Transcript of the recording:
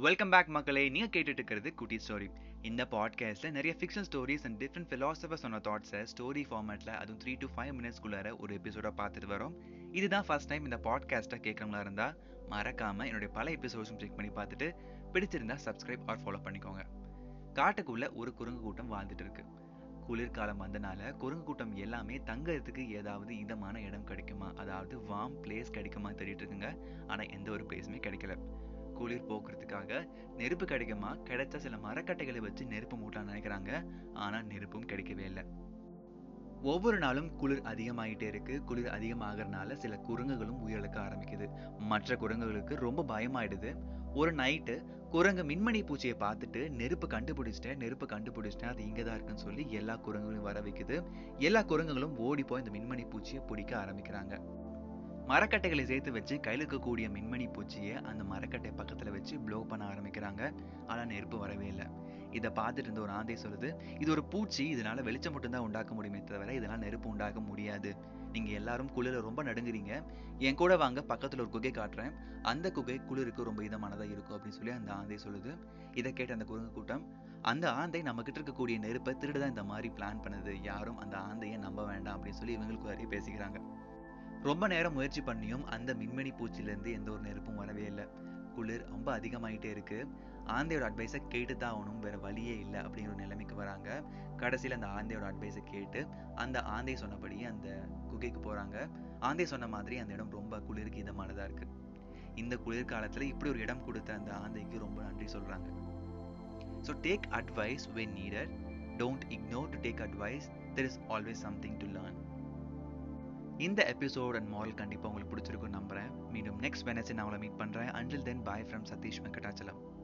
Welcome back மக்களே. நீங்க கேட்டுட்டு இருக்கிறது குட்டி ஸ்டோரி இந்த பாட்காஸ்ட்ல நிறைய fiction stories and different philosophers சொன்ன தாட்ஸை ஸ்டோரி ஃபார்மேட்ல அதுவும் த்ரீ டு ஃபைவ் மினிட்ஸ்குள்ளார ஒரு எபிசோட பார்த்துட்டு வரோம். இதுதான் ஃபர்ஸ்ட் டைம் இந்த பாட்காஸ்ட்டை கேட்குறவங்களா இருந்தா மறக்காம என்னுடைய பல எபிசோட்ஸும் செக் பண்ணி பார்த்துட்டு பிடிச்சிருந்தா சப்ஸ்கிரைப் ஆர் ஃபாலோ பண்ணிக்கோங்க. காட்டுக்குள்ள ஒரு குரங்கு கூட்டம் வாழ்ந்துட்டு இருக்கு. குளிர்காலம் வந்தனால குரங்கு கூட்டம் எல்லாமே தங்கறதுக்கு ஏதாவது இதமான இடம் கிடைக்குமா? அதாவது வார்ம் பிளேஸ் கிடைக்குமா தேடிட்டு இருக்குங்க. ஆனா எந்த ஒரு பிளேஸுமே கிடைக்கல. குளிர் போக்குறதுக்காக நெருப்பு கிடைக்குமா கிடைச்ச சில மரக்கட்டைகளை வச்சு நெருப்பு மூட்டலாம் நினைக்கிறாங்க. ஆனா நெருப்பும் கிடைக்கவே இல்லை. ஒவ்வொரு நாளும் குளிர் அதிகமாயிட்டே இருக்கு. குளிர் அதிகமாகறனால சில குரங்குகளும் உயிரிழக்க ஆரம்பிக்குது. மற்ற குரங்குகளுக்கு ரொம்ப பயமாயிடுது. ஒரு நைட்டு குரங்கு மின்மணி பூச்சியை பார்த்துட்டு நெருப்பு கண்டுபிடிச்சிட்டேன் நெருப்பு கண்டுபிடிச்சிட்டேன் அது இங்கே தான் இருக்குன்னு சொல்லி எல்லா குரங்குகளையும் வர வைக்குது. எல்லா குரங்குகளும் ஓடி போய் இந்த மின்மணி பூச்சியை பிடிக்க ஆரம்பிக்கிறாங்க. மரக்கட்டைகளை சேர்த்து வச்சு கையில் இருக்கக்கூடிய மின்மணி பூச்சியை அந்த மரக்கட்டை பக்கத்துல வச்சு ப்ளோ பண்ண ஆரம்பிக்கிறாங்க. ஆனா நெருப்பு வரவே இல்லை. இதை பார்த்துட்டு இருந்த ஒரு ஆந்தை சொல்லுது இது ஒரு பூச்சி இதனால வெளிச்சம் மட்டும்தான் உண்டாக்க முடியுமே தவிர இதெல்லாம் நெருப்பு உண்டாக்க முடியாது. நீங்க எல்லாரும் குளிர ரொம்ப நடுங்குறீங்க. என் கூட வாங்க பக்கத்தில் ஒரு குகை காட்டுறேன். அந்த குகை குளிருக்கு ரொம்ப இதமானதாக இருக்கும் அப்படின்னு சொல்லி அந்த ஆந்தை சொல்லுது. இதை கேட்ட அந்த குரங்கு கூட்டம் அந்த ஆந்தை நம்ம கிட்ட இருக்கக்கூடிய நெருப்பை திருடுதான் இந்த மாதிரி பிளான் பண்ணுது. யாரும் அந்த ஆந்தையை நம்ப வேண்டாம் அப்படின்னு சொல்லி இவங்களுக்கு வரைய பேசிக்கிறாங்க. ரொம்ப நேரம் முயற்சி பண்ணியும் அந்த மின்மினி பூச்சிலேருந்து எந்த ஒரு நெருப்பும் வரவே இல்லை. குளிர் ரொம்ப அதிகமாகிட்டே இருக்கு. ஆந்தையோட அட்வைஸை கேட்டு தான் ஆகணும். வேற வழியே இல்லை அப்படிங்கிற ஒரு நிலைமைக்கு வராங்க. கடைசியில் அந்த ஆந்தையோட அட்வைஸை கேட்டு அந்த ஆந்தை சொன்னபடியே அந்த குகைக்கு போகிறாங்க ஆந்தை சொன்ன மாதிரி அந்த இடம் ரொம்ப குளிருக்கு இதமானதாக இருக்கு. இந்த குளிர்காலத்தில் இப்படி ஒரு இடம் கொடுத்த அந்த ஆந்தைக்கு ரொம்ப நன்றி சொல்கிறாங்க so take advice when needed don't ignore to take advice there is always something to learn இந்த எபிசோட் அண்ட் மாடல் கண்டிப்பாக உங்களுக்கு பிடிச்சிருக்கும் நம்புறேன். மீண்டும் நெக்ஸ்ட் வெனஸ்டே நான் உங்களை மீட் பண்ணுறேன் until then bye from Satish Venkatachalam.